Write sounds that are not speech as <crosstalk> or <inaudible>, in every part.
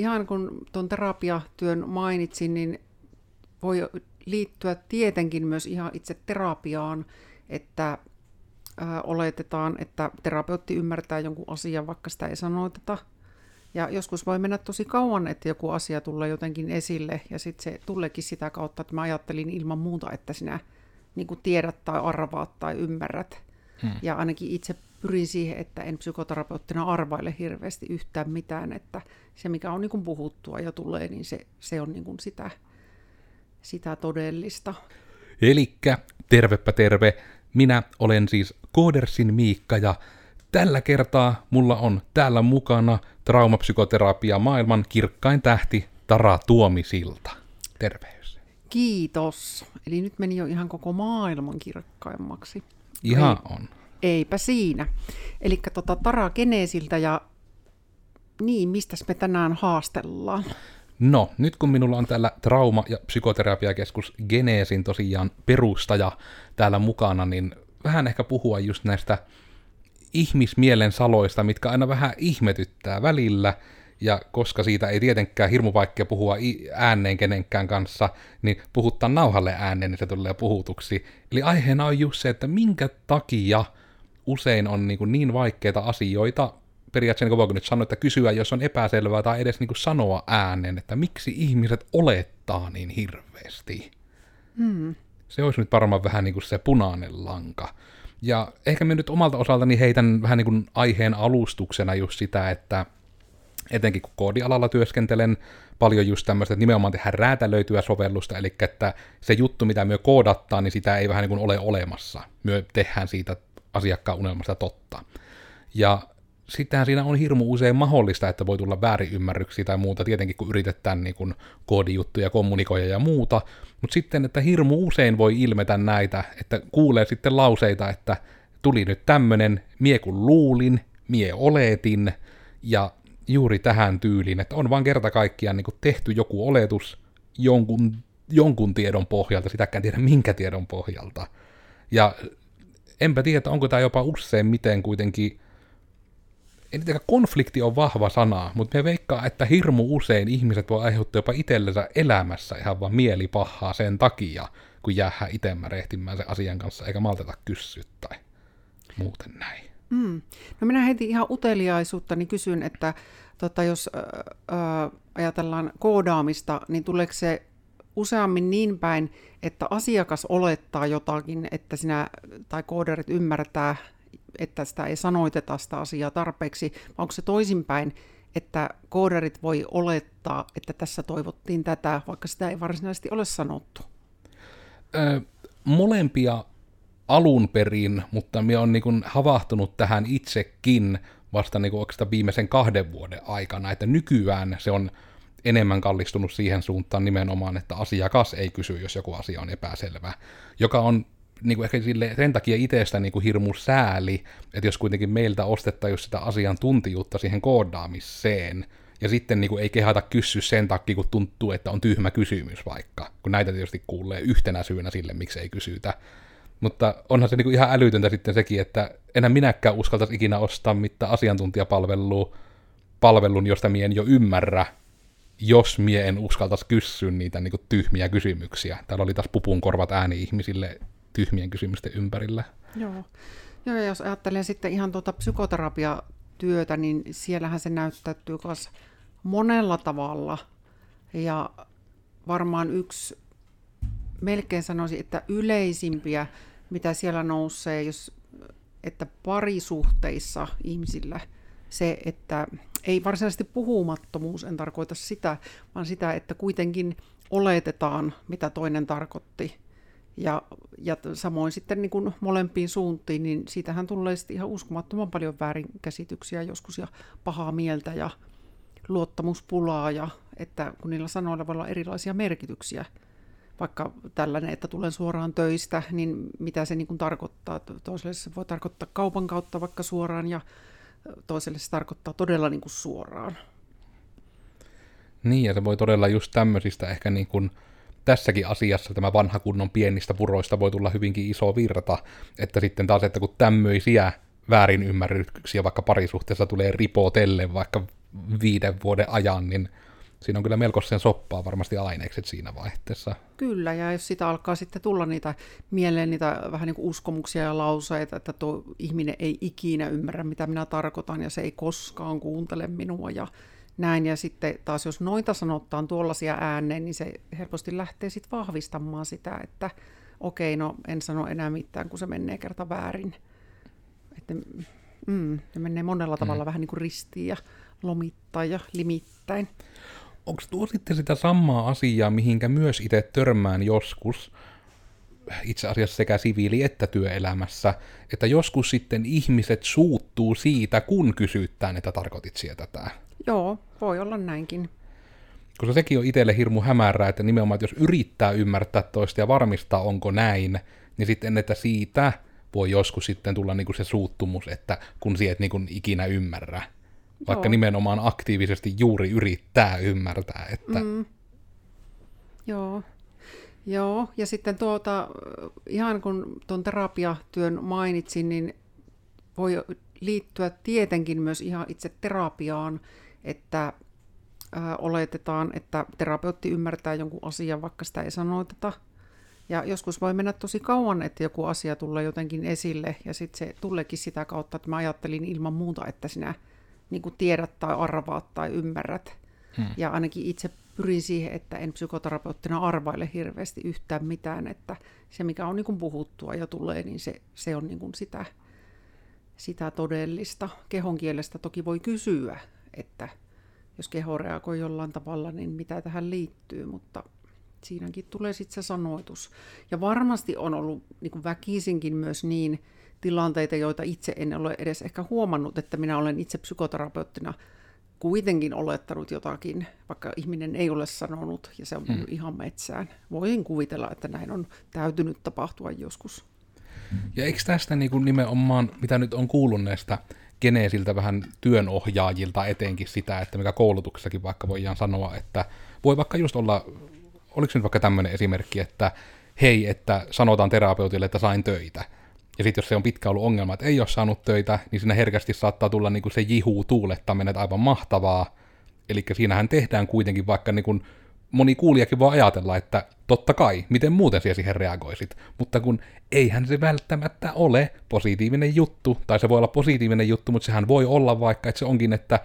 ihan kun tuon terapiatyön mainitsin, niin voi liittyä tietenkin myös ihan itse terapiaan, että oletetaan, että terapeutti ymmärtää jonkun asian, vaikka sitä ei sanoiteta. Ja joskus voi mennä tosi kauan, että joku asia tulee jotenkin esille, ja sitten se tuleekin sitä kautta, että mä ajattelin ilman muuta, että sinä niin tiedät tai arvaat tai ymmärrät. Hmm. Ja ainakin itse pyrin siihen, että en psykoterapeuttina arvaile hirveästi yhtään mitään, että se mikä on niin kuin puhuttua ja tulee, niin se, se on niin kuin sitä, sitä todellista. Elikkä, tervepä terve, minä olen siis Koodersin Miikka ja tällä kertaa mulla on täällä mukana traumapsykoterapia maailman kirkkain tähti Tara Tuomisilta. Terveys. Kiitos. Eli nyt meni jo ihan koko maailman kirkkaimmaksi. Ihan Ei, on. Eipä siinä. Eli tota Tara Geneesiltä ja niin, mistä me tänään haastellaan? No, nyt kun minulla on täällä trauma- ja psykoterapiakeskus Geneesin tosiaan perustaja täällä mukana, niin vähän ehkä puhua just näistä ihmismielen saloista, mitkä aina vähän ihmetyttää välillä, ja koska siitä ei tietenkään hirmu vaikea puhua ääneen kenenkään kanssa, niin puhuttaa nauhalle ääneen, niin se tulee puhutuksi. Eli aiheena on just se, että minkä takia usein on niin, kuin niin vaikeita asioita, periaatteessa niin voiko nyt sanoa, että kysyä, jos on epäselvää, tai edes niin kuin sanoa äänen, että miksi ihmiset olettaa niin hirveästi. Hmm. Se olisi nyt varmaan vähän niin kuin se punainen lanka. Ja ehkä me nyt omalta osaltani heitän vähän niin kuin aiheen alustuksena just sitä, että etenkin kun koodialalla työskentelen, paljon just tämmöistä, että nimenomaan tehdään räätälöityä sovellusta, eli että se juttu, mitä me koodattaa, niin sitä ei vähän niin kuin ole olemassa. Me tehdään siitä asiakkaan unelmasta totta. Ja sittenhän siinä on hirmu usein mahdollista, että voi tulla väärinymmärryksiä tai muuta, tietenkin kun yritetään niin kuin koodijuttuja, kommunikoida ja muuta, mutta sitten, että hirmu usein voi ilmetä näitä, että kuulee sitten lauseita, että tuli nyt tämmönen, mie kun luulin, mie oletin, ja juuri tähän tyyliin, että on vaan kerta kaikkiaan niin tehty joku oletus jonkun, jonkun tiedon pohjalta, sitäkään tiedä minkä tiedon pohjalta. Ja enpä tiedä, onko tämä jopa usein miten kuitenkin en tiedä, konflikti on vahva sana, mutta me veikkaa, että hirmu usein ihmiset voi aiheuttaa jopa itsellensä elämässä ihan vaan mielipahaa sen takia, kun jäähän itse rehtimään sen asian kanssa, eikä malteta kysyä tai muuten näin. Mm. No minä heti ihan uteliaisuutta, niin kysyn, että tota, jos äh, ajatellaan koodaamista, niin tuleeko se useammin niin päin, että asiakas olettaa jotakin, että sinä tai kooderit ymmärtää että sitä ei sanoiteta sitä asiaa tarpeeksi, vai onko se toisinpäin, että kooderit voi olettaa, että tässä toivottiin tätä, vaikka sitä ei varsinaisesti ole sanottu? Ö, molempia alun perin, mutta minä olen niin havahtunut tähän itsekin vasta niin oikeastaan viimeisen kahden vuoden aikana, että nykyään se on enemmän kallistunut siihen suuntaan nimenomaan, että asiakas ei kysy, jos joku asia on epäselvä, joka on niin kuin ehkä sille, sen takia itsestä niin kuin hirmu sääli, että jos kuitenkin meiltä ostettaisiin sitä asiantuntijuutta siihen koodaamiseen, ja sitten niin kuin ei kehata kysyä sen takia, kun tuntuu, että on tyhmä kysymys vaikka, kun näitä tietysti kuulee yhtenä syynä sille, miksi ei kysytä. Mutta onhan se niin kuin ihan älytöntä sitten sekin, että enää minäkään uskaltaisi ikinä ostaa mitään asiantuntijapalvelua, palvelun, josta mie en jo ymmärrä, jos mie en uskaltaisi kysyä niitä niin kuin tyhmiä kysymyksiä. Täällä oli taas pupun korvat ääni ihmisille tyhmien kysymysten ympärillä. Joo. Joo, ja jos ajattelen sitten ihan tuota psykoterapiatyötä, niin siellähän se näyttäytyy myös monella tavalla. Ja varmaan yksi, melkein sanoisin, että yleisimpiä, mitä siellä nousee, jos, että parisuhteissa ihmisillä se, että ei varsinaisesti puhumattomuus, en tarkoita sitä, vaan sitä, että kuitenkin oletetaan, mitä toinen tarkoitti. Ja, ja samoin sitten niin kuin molempiin suuntiin, niin siitähän tulee sitten ihan uskomattoman paljon väärinkäsityksiä joskus ja pahaa mieltä ja luottamuspulaa, ja että kun niillä sanoilla voi olla erilaisia merkityksiä, vaikka tällainen, että tulen suoraan töistä, niin mitä se niin kuin tarkoittaa. Toiselle se voi tarkoittaa kaupan kautta vaikka suoraan, ja toiselle se tarkoittaa todella niin kuin suoraan. Niin, ja se voi todella just tämmöisistä ehkä niin kuin tässäkin asiassa tämä vanha kunnon pienistä puroista voi tulla hyvinkin iso virta, että sitten taas, että kun tämmöisiä väärinymmärryksiä vaikka parisuhteessa tulee ripotelle vaikka viiden vuoden ajan, niin siinä on kyllä melkoisen soppaa varmasti ainekset siinä vaihteessa. Kyllä, ja jos sitä alkaa sitten tulla niitä mieleen niitä vähän niin kuin uskomuksia ja lauseita, että tuo ihminen ei ikinä ymmärrä, mitä minä tarkoitan, ja se ei koskaan kuuntele minua, ja näin. Ja sitten taas jos noita sanottaan tuollaisia ääneen, niin se helposti lähtee sitten vahvistamaan sitä, että okei, no en sano enää mitään, kun se menee kerta väärin. Että, mm, se menee monella tavalla mm. vähän niin kuin ristiin ja lomittaa ja limittäin. Onko tuo sitten sitä samaa asiaa, mihinkä myös itse törmään joskus, itse asiassa sekä siviili- että työelämässä, että joskus sitten ihmiset suuttuu siitä, kun kysyttään, että tarkoitit sieltä tätä. Joo, voi olla näinkin. Koska sekin on itselle hirmu hämärää, että nimenomaan, että jos yrittää ymmärtää toista ja varmistaa, onko näin, niin sitten, että siitä voi joskus sitten tulla niinku se suuttumus, että kun siet niinku ikinä ymmärrä. Vaikka Joo. nimenomaan aktiivisesti juuri yrittää ymmärtää, että... Mm. Joo. Joo, ja sitten tuota, ihan kun tuon terapiatyön mainitsin, niin voi liittyä tietenkin myös ihan itse terapiaan, että ää, oletetaan, että terapeutti ymmärtää jonkun asian, vaikka sitä ei sanoiteta. Ja joskus voi mennä tosi kauan, että joku asia tulee jotenkin esille, ja sitten se tuleekin sitä kautta, että mä ajattelin ilman muuta, että sinä niin kuin tiedät tai arvaat tai ymmärrät. Hmm. Ja ainakin itse pyrin siihen, että en psykoterapeuttina arvaile hirveästi yhtään mitään, että se mikä on niin kuin puhuttua ja tulee, niin se, se on niin kuin sitä, sitä todellista. Kehon kielestä toki voi kysyä, että jos keho reagoi jollain tavalla, niin mitä tähän liittyy, mutta siinäkin tulee sitten se sanoitus. Ja varmasti on ollut niin kuin väkisinkin myös niin tilanteita, joita itse en ole edes ehkä huomannut, että minä olen itse psykoterapeuttina kuitenkin olettanut jotakin, vaikka ihminen ei ole sanonut ja se on hmm. ihan metsään. Voin kuvitella, että näin on täytynyt tapahtua joskus. Ja eikö tästä niin kuin nimenomaan, mitä nyt on kuullut näistä geneesiltä vähän työnohjaajilta etenkin sitä, että mikä koulutuksessakin vaikka voidaan sanoa, että voi vaikka just olla, oliko nyt vaikka tämmöinen esimerkki, että hei, että sanotaan terapeutille, että sain töitä. Ja sitten jos se on pitkä ollut ongelma, että ei ole saanut töitä, niin siinä herkästi saattaa tulla niin kuin se jihuu tuulettaminen, että aivan mahtavaa. Eli siinähän tehdään kuitenkin vaikka niin kuin moni kuulijakin voi ajatella, että totta kai, miten muuten siellä siihen reagoisit. Mutta kun eihän se välttämättä ole positiivinen juttu, tai se voi olla positiivinen juttu, mutta sehän voi olla vaikka, että se onkin, että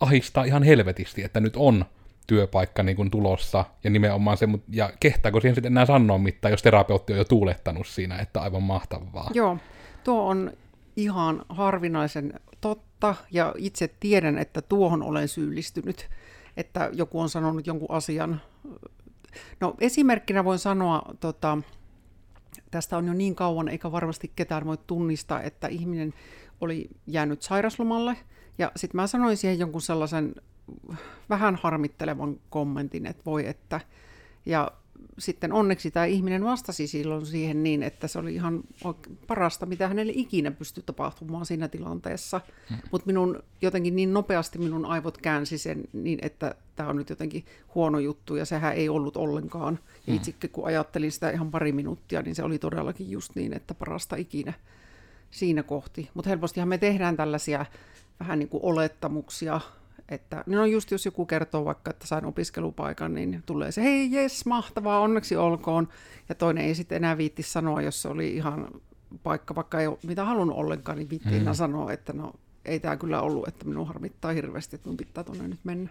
ahistaa ihan helvetisti, että nyt on työpaikka niin kuin tulossa, ja nimenomaan se, ja kehtaako siihen sitten enää sanoa mitään, jos terapeutti on jo tuulettanut siinä, että aivan mahtavaa. Joo, tuo on ihan harvinaisen totta, ja itse tiedän, että tuohon olen syyllistynyt että joku on sanonut jonkun asian. No esimerkkinä voin sanoa, tota, tästä on jo niin kauan, eikä varmasti ketään voi tunnistaa, että ihminen oli jäänyt sairaslomalle, ja sitten mä sanoin siihen jonkun sellaisen vähän harmittelevan kommentin, että voi että, ja sitten onneksi tämä ihminen vastasi silloin siihen niin, että se oli ihan parasta, mitä hänelle ikinä pystyi tapahtumaan siinä tilanteessa. Hmm. Mutta minun jotenkin niin nopeasti minun aivot käänsi sen niin, että tämä on nyt jotenkin huono juttu ja sehän ei ollut ollenkaan. Hmm. itsekin kun ajattelin sitä ihan pari minuuttia, niin se oli todellakin just niin, että parasta ikinä siinä kohti. Mutta helpostihan me tehdään tällaisia vähän niin kuin olettamuksia että no just jos joku kertoo vaikka, että sain opiskelupaikan, niin tulee se, hei jes, mahtavaa, onneksi olkoon. Ja toinen ei sitten enää viitti sanoa, jos se oli ihan paikka, vaikka ei ole mitä halunnut ollenkaan, niin viitti mm. sanoa, että no ei tämä kyllä ollut, että minun harmittaa hirveästi, että minun pitää tuonne nyt mennä.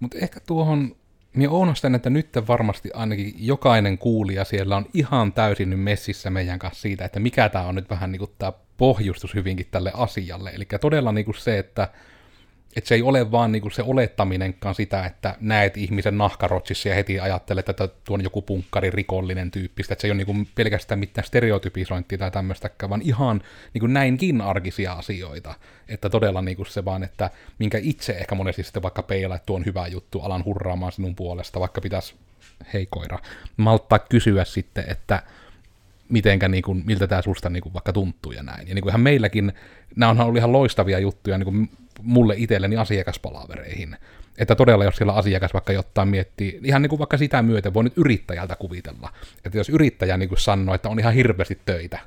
Mutta ehkä tuohon, minä oonastan, että nyt varmasti ainakin jokainen kuulija siellä on ihan täysin nyt messissä meidän kanssa siitä, että mikä tämä on nyt vähän niin kuin tämä pohjustus hyvinkin tälle asialle. Eli todella niin kuin se, että että se ei ole vaan niinku se olettaminenkaan sitä, että näet ihmisen nahkarotsissa ja heti ajattelet, että tuo on joku punkkari rikollinen tyyppistä, että se ei ole niinku pelkästään mitään stereotypisointia tai tämmöistäkään, vaan ihan niinku näinkin arkisia asioita. Että todella niinku se vaan, että minkä itse ehkä monesti sitten vaikka peilaa, että tuo on hyvä juttu, alan hurraamaan sinun puolesta, vaikka pitäisi, hei koira, malttaa kysyä sitten, että mitenkä, niin kuin, miltä tämä susta niin kuin, vaikka tuntuu ja näin. Ja niin kuin ihan meilläkin, nämä on ollut ihan loistavia juttuja niin kuin mulle itselleni asiakaspalavereihin. Että todella, jos siellä asiakas vaikka jotain miettii, ihan niin kuin vaikka sitä myöten voi nyt yrittäjältä kuvitella. Että jos yrittäjä niin kuin sanoo, että on ihan hirveästi töitä,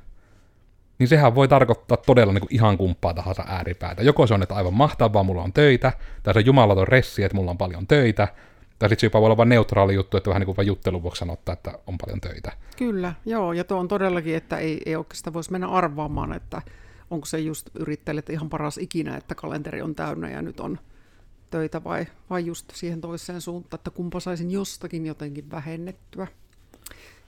niin sehän voi tarkoittaa todella niin kuin ihan kumppaa tahansa ääripäätä. Joko se on, että aivan mahtavaa, mulla on töitä, tai se on jumalaton ressi, että mulla on paljon töitä, tai sitten se jopa voi olla vain neutraali juttu, että vähän niin kuin vain juttelun vuoksi sanottaa, että on paljon töitä. Kyllä, joo, ja tuo on todellakin, että ei, ei oikeastaan voisi mennä arvaamaan, että onko se just yrittäjille ihan paras ikinä, että kalenteri on täynnä ja nyt on töitä, vai, vai just siihen toiseen suuntaan, että kumpa saisin jostakin jotenkin vähennettyä.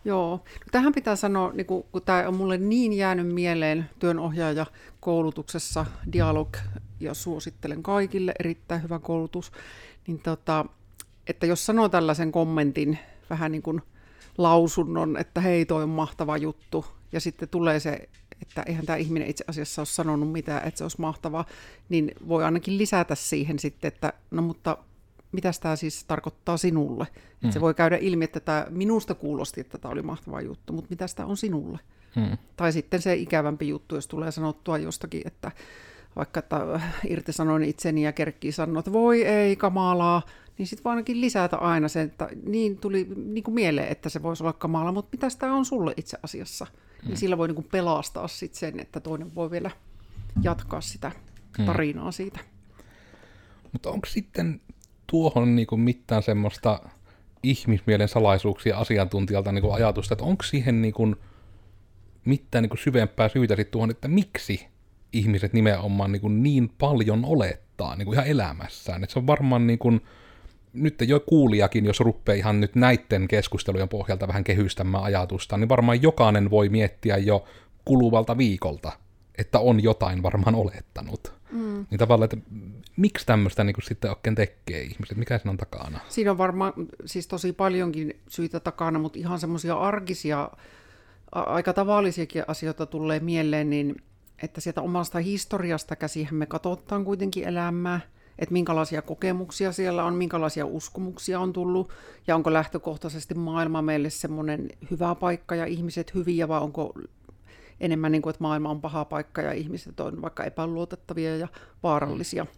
Joo, no tähän pitää sanoa, niin kun, kun tämä on mulle niin jäänyt mieleen työnohjaaja koulutuksessa, dialog, ja suosittelen kaikille, erittäin hyvä koulutus, niin tota, että jos sanoo tällaisen kommentin, vähän niin kuin lausunnon, että hei, toi on mahtava juttu, ja sitten tulee se, että eihän tämä ihminen itse asiassa ole sanonut mitään, että se olisi mahtavaa, niin voi ainakin lisätä siihen sitten, että no mutta mitä tämä siis tarkoittaa sinulle. Mm. se voi käydä ilmi, että tämä minusta kuulosti, että tämä oli mahtava juttu, mutta mitä tämä on sinulle. Mm. Tai sitten se ikävämpi juttu, jos tulee sanottua jostakin, että vaikka että irtisanoin itseni ja kerkkii sanoa, että voi ei, kamalaa, niin sitten voi ainakin lisätä aina se, että niin tuli niin kuin mieleen, että se voisi olla kamalaa, mutta mitä tämä on sulle itse asiassa. Mm. Niin sillä voi niin kuin pelastaa sit sen, että toinen voi vielä jatkaa sitä mm. tarinaa siitä. Mutta onko sitten tuohon niin kuin mitään semmoista ihmismielen salaisuuksia asiantuntijalta niin kuin ajatusta, että onko siihen niin kuin mitään niin kuin syvempää syytä sitten tuohon, että miksi ihmiset nimenomaan niin, kuin niin paljon olettaa niin kuin ihan elämässään. Että se on varmaan niin kuin, nyt jo kuulijakin, jos rupeaa ihan nyt näiden keskustelujen pohjalta vähän kehystämään ajatusta, niin varmaan jokainen voi miettiä jo kuluvalta viikolta, että on jotain varmaan olettanut. Mm. Niin tavallaan, että miksi tämmöistä niin sitten oikein tekee ihmiset? Mikä siinä on takana? Siinä on varmaan siis tosi paljonkin syitä takana, mutta ihan semmoisia arkisia, aika tavallisiakin asioita tulee mieleen, niin että sieltä omasta historiasta käsihän me katsotaan kuitenkin elämää, että minkälaisia kokemuksia siellä on, minkälaisia uskomuksia on tullut, ja onko lähtökohtaisesti maailma meille semmoinen hyvä paikka ja ihmiset hyviä, vai onko enemmän niin kuin, että maailma on paha paikka ja ihmiset on vaikka epäluotettavia ja vaarallisia. Mm.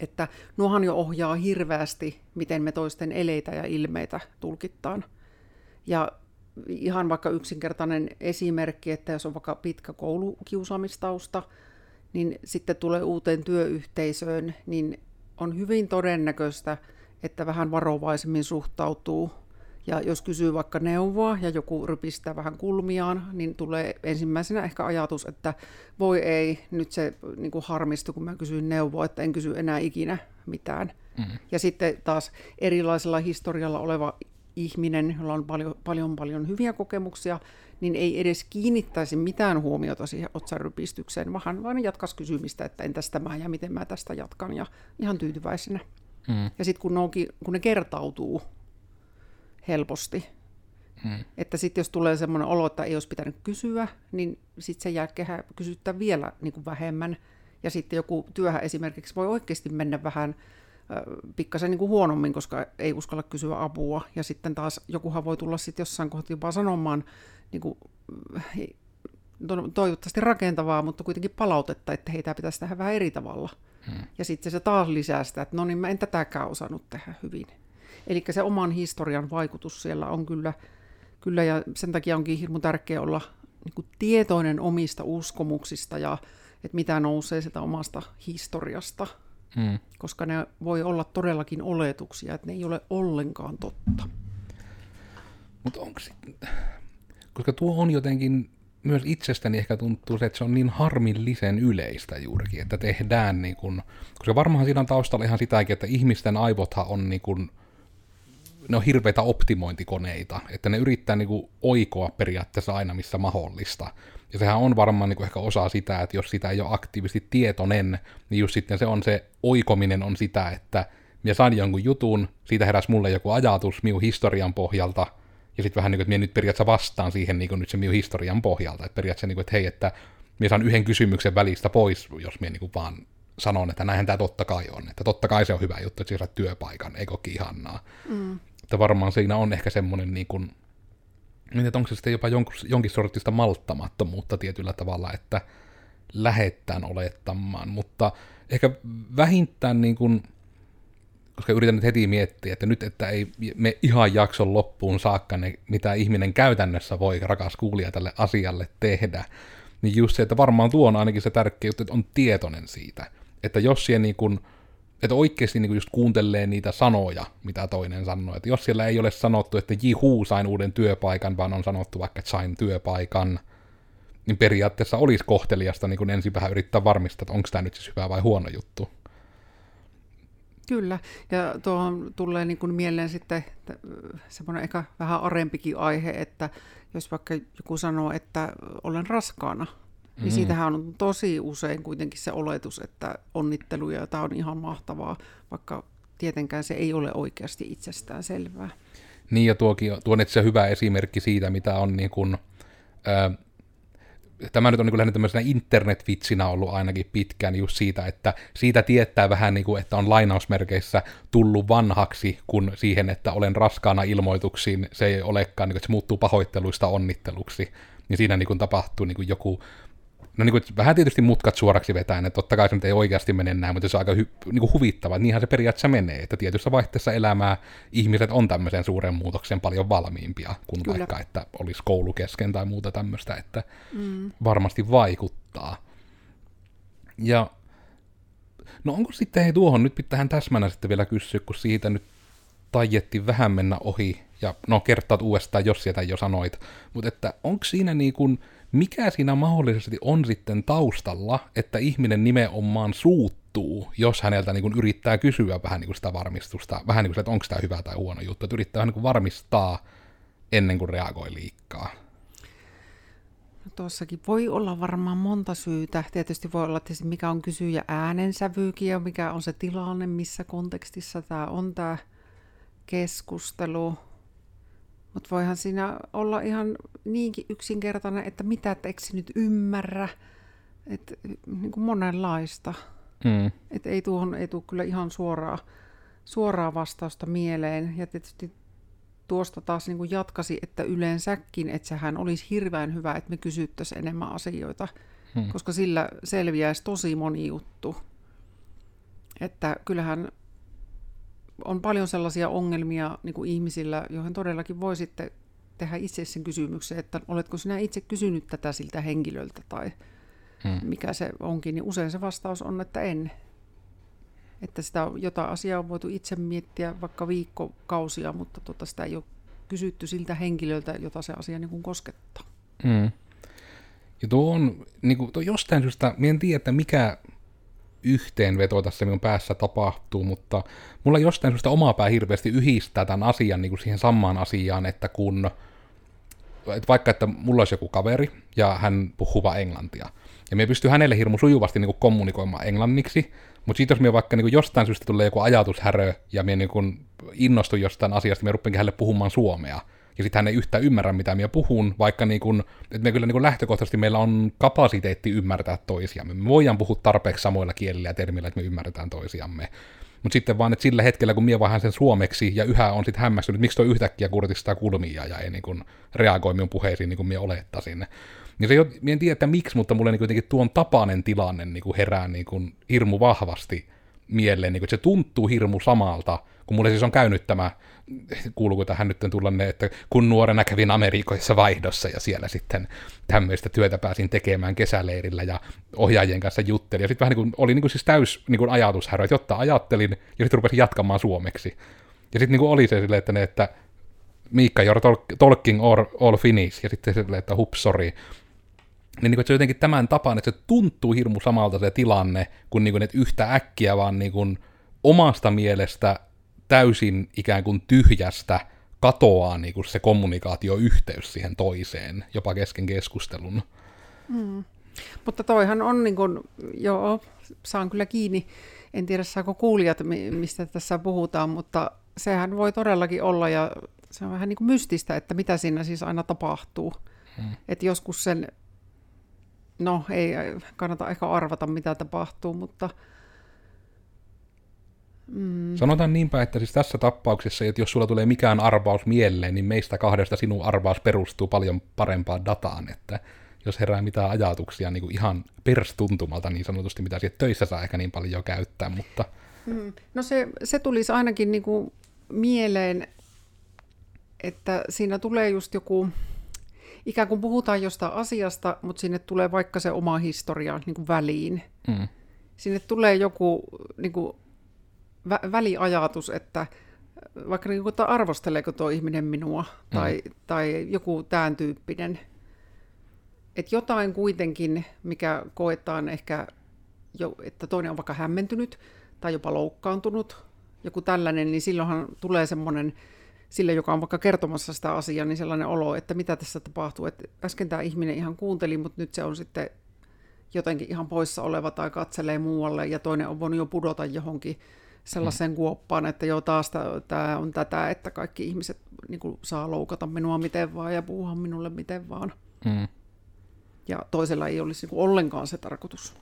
Että nuohan jo ohjaa hirveästi, miten me toisten eleitä ja ilmeitä tulkittaan. Ja ihan vaikka yksinkertainen esimerkki, että jos on vaikka pitkä koulukiusaamistausta, niin sitten tulee uuteen työyhteisöön, niin on hyvin todennäköistä, että vähän varovaisemmin suhtautuu ja jos kysyy vaikka neuvoa ja joku rypistää vähän kulmiaan, niin tulee ensimmäisenä ehkä ajatus, että voi ei, nyt se niin kuin harmistui, kun mä kysyin neuvoa, että en kysy enää ikinä mitään. Mm-hmm. Ja sitten taas erilaisella historialla oleva ihminen, jolla on paljon, paljon, paljon hyviä kokemuksia, niin ei edes kiinnittäisi mitään huomiota siihen otsarypistykseen, vaan vaan jatkaisi kysymistä, että entäs tämä ja miten mä tästä jatkan, ja ihan tyytyväisenä. Mm. Ja sitten kun, kun ne kertautuu helposti. Hmm. Että sitten jos tulee semmoinen olo, että ei olisi pitänyt kysyä, niin sitten sen jälkeen kysyttää vielä niin kuin vähemmän. Ja sitten joku työhön esimerkiksi voi oikeasti mennä vähän äh, pikkasen niin kuin huonommin, koska ei uskalla kysyä apua. Ja sitten taas jokuhan voi tulla sitten jossain kohtaa jopa sanomaan niin kuin, toivottavasti rakentavaa, mutta kuitenkin palautetta, että heitä pitäisi tehdä vähän eri tavalla. Hmm. Ja sitten se taas lisää sitä, että no niin mä en tätäkään osannut tehdä hyvin. Eli se oman historian vaikutus siellä on kyllä, kyllä ja sen takia onkin hirmu tärkeää olla niin kuin tietoinen omista uskomuksista ja että mitä nousee sieltä omasta historiasta, hmm. koska ne voi olla todellakin oletuksia, että ne ei ole ollenkaan totta. Mutta onko koska tuo on jotenkin myös itsestäni ehkä tuntuu se, että se on niin harmillisen yleistä juurikin, että tehdään niin kuin, koska varmaan siinä on taustalla ihan sitäkin, että ihmisten aivothan on niin kuin, ne on hirveitä optimointikoneita, että ne yrittää niinku oikoa periaatteessa aina missä mahdollista. Ja sehän on varmaan niinku ehkä osa sitä, että jos sitä ei ole aktiivisesti tietoinen, niin just sitten se on se oikominen on sitä, että minä sain jonkun jutun, siitä heräsi mulle joku ajatus minun historian pohjalta, ja sitten vähän niin kuin, että minä nyt periaatteessa vastaan siihen niin kuin nyt se minun historian pohjalta, että periaatteessa niin kuin, että hei, että minä saan yhden kysymyksen välistä pois, jos minä niin kuin vaan sanon, että näinhän tämä totta kai on, että totta kai se on hyvä juttu, että saat työpaikan, eikö ihannaa. Mm. Että varmaan siinä on ehkä semmoinen niin kuin, että onko se sitten jopa jonkin, jonkin sortista malttamattomuutta tietyllä tavalla, että lähettään olettamaan, mutta ehkä vähintään niin kuin, koska yritän nyt heti miettiä, että nyt, että ei me ihan jakson loppuun saakka ne, mitä ihminen käytännössä voi, rakas kuulija, tälle asialle tehdä, niin just se, että varmaan tuo on ainakin se tärkeä juttu, että on tietoinen siitä. Että jos siellä niin kuin, että oikeasti niin just kuuntelee niitä sanoja, mitä toinen sanoo. Että jos siellä ei ole sanottu, että jihu, sain uuden työpaikan, vaan on sanottu vaikka, että sain työpaikan, niin periaatteessa olisi kohteliasta niin ensin vähän yrittää varmistaa, että onko tämä nyt siis hyvä vai huono juttu. Kyllä, ja tuohon tulee niin mieleen sitten semmoinen ehkä vähän arempikin aihe, että jos vaikka joku sanoo, että olen raskaana, niin mm. siitähän on tosi usein kuitenkin se oletus, että onnitteluja ja tämä on ihan mahtavaa, vaikka tietenkään se ei ole oikeasti itsestään selvää. Niin, ja tuokin, tuo on itse hyvä esimerkki siitä, mitä on niin kuin, äh, tämä nyt on niin lähinnä tämmöisenä internetvitsinä ollut ainakin pitkään just siitä, että siitä tietää vähän niin kuin, että on lainausmerkeissä tullut vanhaksi, kun siihen, että olen raskaana ilmoituksiin, se ei olekaan, niin kuin, että se muuttuu pahoitteluista onnitteluksi. Niin siinä niin kuin tapahtuu niin kuin joku no niin kuin, vähän tietysti mutkat suoraksi vetään, että totta kai se nyt ei oikeasti mene näin, mutta se on aika hy, niin kuin huvittava, niinhän se periaatteessa menee, että tietyssä vaihteessa elämää ihmiset on tämmöisen suuren muutoksen paljon valmiimpia kuin Kyllä. vaikka, että olisi koulu kesken tai muuta tämmöistä, että mm. varmasti vaikuttaa. Ja no onko sitten, hei tuohon, nyt pitää täsmänä sitten vielä kysyä, kun siitä nyt tajettiin vähän mennä ohi, ja no kertaat uudestaan, jos sieltä jo sanoit, mutta että onko siinä niin kuin, mikä siinä mahdollisesti on sitten taustalla, että ihminen nimenomaan suuttuu, jos häneltä niin kuin yrittää kysyä vähän niin kuin sitä varmistusta, vähän niin kuin että onko tämä hyvä tai huono juttu, että yrittää niin kuin varmistaa ennen kuin reagoi liikkaa. No, tuossakin voi olla varmaan monta syytä. Tietysti voi olla tietysti mikä on kysyjä äänensävyykin ja mikä on se tilanne, missä kontekstissa tämä on tämä keskustelu. Mutta voihan siinä olla ihan niinkin yksinkertainen, että mitä et eikö nyt ymmärrä, että niin kuin monenlaista. Mm. Että ei tuohon ei tule kyllä ihan suoraa, suoraa vastausta mieleen. Ja tietysti tuosta taas niin kuin jatkasi, että yleensäkin, että sehän olisi hirveän hyvä, että me kysyttäisiin enemmän asioita, hmm. koska sillä selviäisi tosi moni juttu. Että kyllähän on paljon sellaisia ongelmia niin kuin ihmisillä, joihin todellakin voi sitten tehdä itse sen kysymyksen, että oletko sinä itse kysynyt tätä siltä henkilöltä tai hmm. mikä se onkin, niin usein se vastaus on, että en. Että sitä jotain asiaa on voitu itse miettiä vaikka viikkokausia, mutta tota sitä ei ole kysytty siltä henkilöltä, jota se asia niin kuin koskettaa. Hmm. Ja tuo on, niin kuin, tuo jostain syystä, en tiedä, että mikä yhteenveto tässä minun päässä tapahtuu, mutta mulla jostain syystä omaa pää hirveästi yhdistää tämän asian niin kuin siihen samaan asiaan, että kun että vaikka, että mulla olisi joku kaveri ja hän puhuu vain englantia, ja me pystyy hänelle hirmu sujuvasti niin kuin kommunikoimaan englanniksi, mutta siitä jos me vaikka niin kuin jostain syystä tulee joku ajatushärö ja me niin kuin innostun jostain asiasta, me rupeankin hänelle puhumaan suomea, ja sitten hän ei yhtään ymmärrä, mitä minä puhun, vaikka niin kun, että me kyllä niin kun lähtökohtaisesti meillä on kapasiteetti ymmärtää toisiamme. Me voidaan puhua tarpeeksi samoilla kielillä ja termillä, että me ymmärretään toisiamme. Mutta sitten vaan, että sillä hetkellä, kun minä vaihdan sen suomeksi ja yhä on sitten hämmästynyt, miksi toi yhtäkkiä kurtistaa kulmia ja ei niin kun reagoi minun puheisiin niin kuin minä olettaisin. Niin se, minä en tiedä, että miksi, mutta mulle niin tuon tapainen tilanne niin kuin herää niin kuin hirmu vahvasti mieleen, niin kuin, että se tuntuu hirmu samalta, kun mulle siis on käynyt tämä kuuluuko tähän nyt tulla ne, että kun nuorena kävin Amerikoissa vaihdossa ja siellä sitten tämmöistä työtä pääsin tekemään kesäleirillä ja ohjaajien kanssa juttelin. Ja sitten vähän niin kuin, oli niin kuin siis täys niin kuin ajatushärö, että jotta ajattelin ja sitten rupesin jatkamaan suomeksi. Ja sitten niin kuin oli se silleen, että ne, että Miikka, you're talking or all finish, ja sitten silleen, että hups, sorry. Niin, niin kuin, että se on jotenkin tämän tapaan, että se tuntuu hirmu samalta se tilanne, kun, niin kuin, että yhtä äkkiä vaan niin kuin, omasta mielestä täysin ikään kuin tyhjästä katoaa niin kuin se kommunikaatioyhteys siihen toiseen, jopa kesken keskustelun. Mm. Mutta toihan on, niin kuin, joo, saan kyllä kiinni, en tiedä saako kuulijat, mistä tässä puhutaan, mutta sehän voi todellakin olla, ja se on vähän niin kuin mystistä, että mitä siinä siis aina tapahtuu. Hmm. Että joskus sen, no ei kannata ehkä arvata, mitä tapahtuu, mutta Mm. Sanotaan niinpä, että siis tässä tapauksessa, että jos sulla tulee mikään arvaus mieleen, niin meistä kahdesta sinun arvaus perustuu paljon parempaan dataan, että jos herää mitään ajatuksia niin kuin ihan perstuntumalta niin sanotusti, mitä sieltä töissä saa ehkä niin paljon käyttää, mutta... Mm. No se, se tulisi ainakin niin kuin mieleen, että siinä tulee just joku, ikään kuin puhutaan jostain asiasta, mutta sinne tulee vaikka se oma historia niin kuin väliin. Mm. Sinne tulee joku niin kuin, vä- väliajatus, että vaikka niin kuin, että arvosteleeko tuo ihminen minua, tai, tai joku tämän tyyppinen. Että jotain kuitenkin, mikä koetaan ehkä, jo, että toinen on vaikka hämmentynyt tai jopa loukkaantunut, joku tällainen, niin silloinhan tulee semmoinen, sille, joka on vaikka kertomassa sitä asiaa, niin sellainen olo, että mitä tässä tapahtuu. Että äsken tämä ihminen ihan kuunteli, mutta nyt se on sitten jotenkin ihan poissa oleva tai katselee muualle ja toinen on voinut jo pudota johonkin sellaiseen hmm. kuoppaan, että joo taas tämä on tätä, että kaikki ihmiset niin kuin, saa loukata minua miten vaan ja puhua minulle miten vaan. Mm. Ja toisella ei olisi niin kuin, ollenkaan se tarkoitus.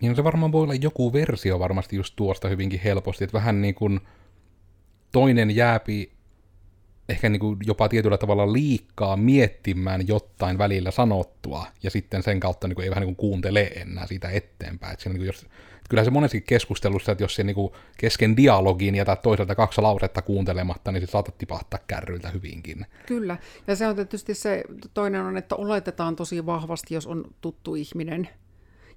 Niin se varmaan voi olla joku versio varmasti just tuosta hyvinkin helposti, että vähän niin kuin toinen jääpi ehkä niin kuin jopa tietyllä tavalla liikkaa miettimään jotain välillä sanottua, ja sitten sen kautta niin kuin ei vähän niin kuin kuuntele enää siitä eteenpäin. Että niin kuin jos, kyllä se monesti keskustelussa, että jos se niin kuin kesken dialogiin jätät toiselta kaksi lausetta kuuntelematta, niin se saatat tipahtaa kärryiltä hyvinkin. Kyllä, ja se on tietysti se toinen on, että oletetaan tosi vahvasti, jos on tuttu ihminen,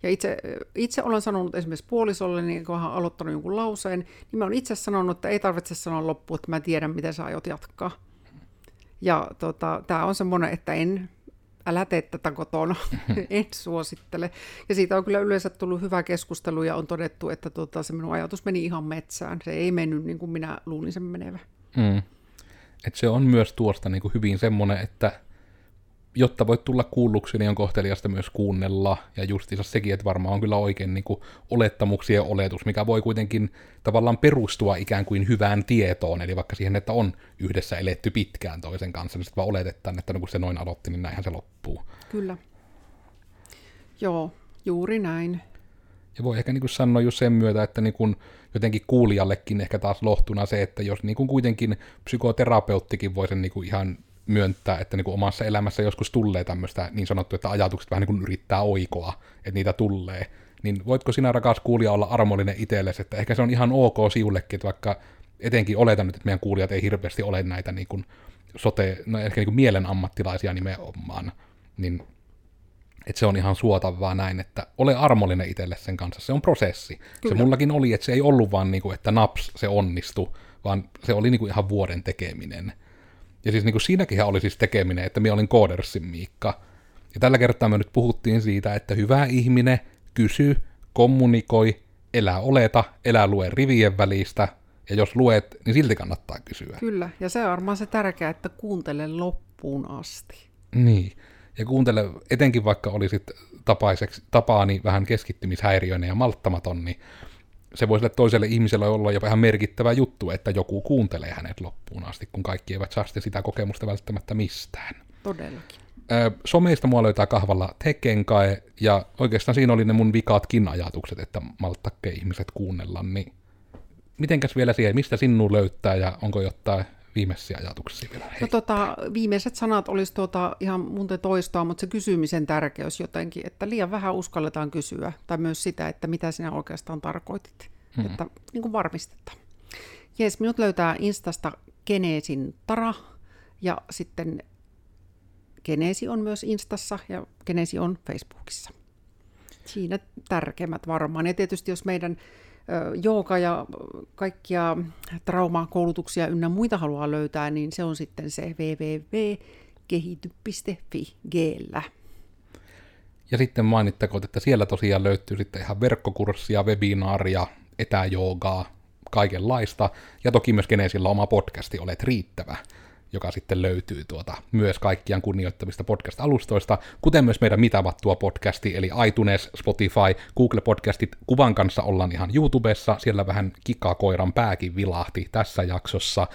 ja itse, itse olen sanonut esimerkiksi puolisolle, niin kun hän aloittanut jonkun lauseen, niin mä olen itse sanonut, että ei tarvitse sanoa loppuun, että mä tiedän, miten sä aiot jatkaa. Ja tota, tämä on semmoinen, että en, älä tee tätä kotona, <laughs> en suosittele. Ja siitä on kyllä yleensä tullut hyvä keskustelu ja on todettu, että tota, se minun ajatus meni ihan metsään. Se ei mennyt niin kuin minä luulin sen menevä. Mm. Et se on myös tuosta niin kuin hyvin semmoinen, että jotta voit tulla kuulluksi, niin on kohteliasta myös kuunnella, ja justiinsa sekin, että varmaan on kyllä oikein niin kuin olettamuksien oletus, mikä voi kuitenkin tavallaan perustua ikään kuin hyvään tietoon, eli vaikka siihen, että on yhdessä eletty pitkään toisen kanssa, niin sitten vaan oletetaan, että no kun se noin aloitti, niin näinhän se loppuu. Kyllä. Joo, juuri näin. Ja voi ehkä niin kuin sanoa just sen myötä, että niin kuin jotenkin kuulijallekin ehkä taas lohtuna se, että jos niin kuin kuitenkin psykoterapeuttikin voi sen niin kuin ihan myöntää, että niin kuin omassa elämässä joskus tulee tämmöistä niin sanottua, että ajatukset vähän niin kuin yrittää oikoa, että niitä tulee. Niin voitko sinä rakas kuulija olla armollinen itsellesi, että ehkä se on ihan ok siullekin, että vaikka etenkin oletan nyt, että meidän kuulijat ei hirveästi ole näitä niin kuin sote, no ehkä niin kuin mielen ammattilaisia nimenomaan, niin että se on ihan suotavaa näin, että ole armollinen itselle sen kanssa. Se on prosessi. Kyllä. Se mullakin oli, että se ei ollut vaan niin kuin, että naps, se onnistui, vaan se oli niin kuin ihan vuoden tekeminen. Ja siis niin kuin siinäkin oli siis tekeminen, että minä olin Koodersin Miikka. Ja tällä kertaa me nyt puhuttiin siitä, että hyvä ihminen kysy, kommunikoi, elää oleta, elää lue rivien välistä, ja jos luet, niin silti kannattaa kysyä. Kyllä, ja se on varmaan se tärkeää, että kuuntele loppuun asti. Niin, ja kuuntele, etenkin vaikka olisit tapaiseksi, tapaani vähän keskittymishäiriöinen ja malttamaton, niin se voi sille toiselle ihmiselle olla jopa ihan merkittävä juttu, että joku kuuntelee hänet loppuun asti, kun kaikki eivät saa sitä kokemusta välttämättä mistään. Todellakin. Someista mua löytää kahvalla Tekenkae, ja oikeastaan siinä oli ne mun vikaatkin ajatukset, että malttakke ihmiset kuunnella, niin mitenkäs vielä siihen, mistä sinun löytää, ja onko jotain viimeisiä ajatuksia vielä? No tota, viimeiset sanat olisi tuota, ihan muuten toistoa, mutta se kysymisen tärkeys jotenkin, että liian vähän uskalletaan kysyä, tai myös sitä, että mitä sinä oikeastaan tarkoitit, hmm. että niin kuin varmistetaan. Jees, minut löytää Instasta Geneesin Tara, ja sitten Geneesi on myös Instassa, ja Geneesi on Facebookissa. Siinä tärkeimmät varmaan. Ja tietysti jos meidän jooga ja kaikkia traumakoulutuksia ynnä muita haluaa löytää, niin se on sitten se www.kehity.fi geellä. Ja sitten mainittakoon, että siellä tosiaan löytyy sitten ihan verkkokurssia, webinaaria, etäjoogaa, kaikenlaista. Ja toki myös Geneesillä oma podcasti Olet riittävä joka sitten löytyy tuota myös kaikkiaan kunnioittamista podcast-alustoista, kuten myös meidän Mitavattua podcasti, eli iTunes, Spotify, Google Podcastit. Kuvan kanssa ollaan ihan YouTubessa, siellä vähän kikakoiran pääkin vilahti tässä jaksossa.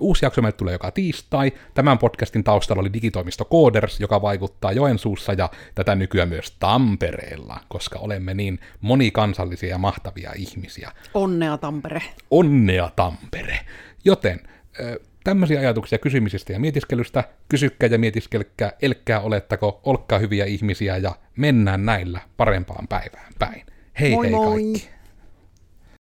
Uusi jakso meille tulee joka tiistai. Tämän podcastin taustalla oli digitoimisto Coders, joka vaikuttaa Joensuussa ja tätä nykyään myös Tampereella, koska olemme niin monikansallisia ja mahtavia ihmisiä. Onnea Tampere. Onnea Tampere. Joten tämmöisiä ajatuksia kysymisestä ja mietiskelystä, kysykää ja mietiskelkää, elkkää olettako, olkaa hyviä ihmisiä ja mennään näillä parempaan päivään päin. Hei moi hei moi. kaikki!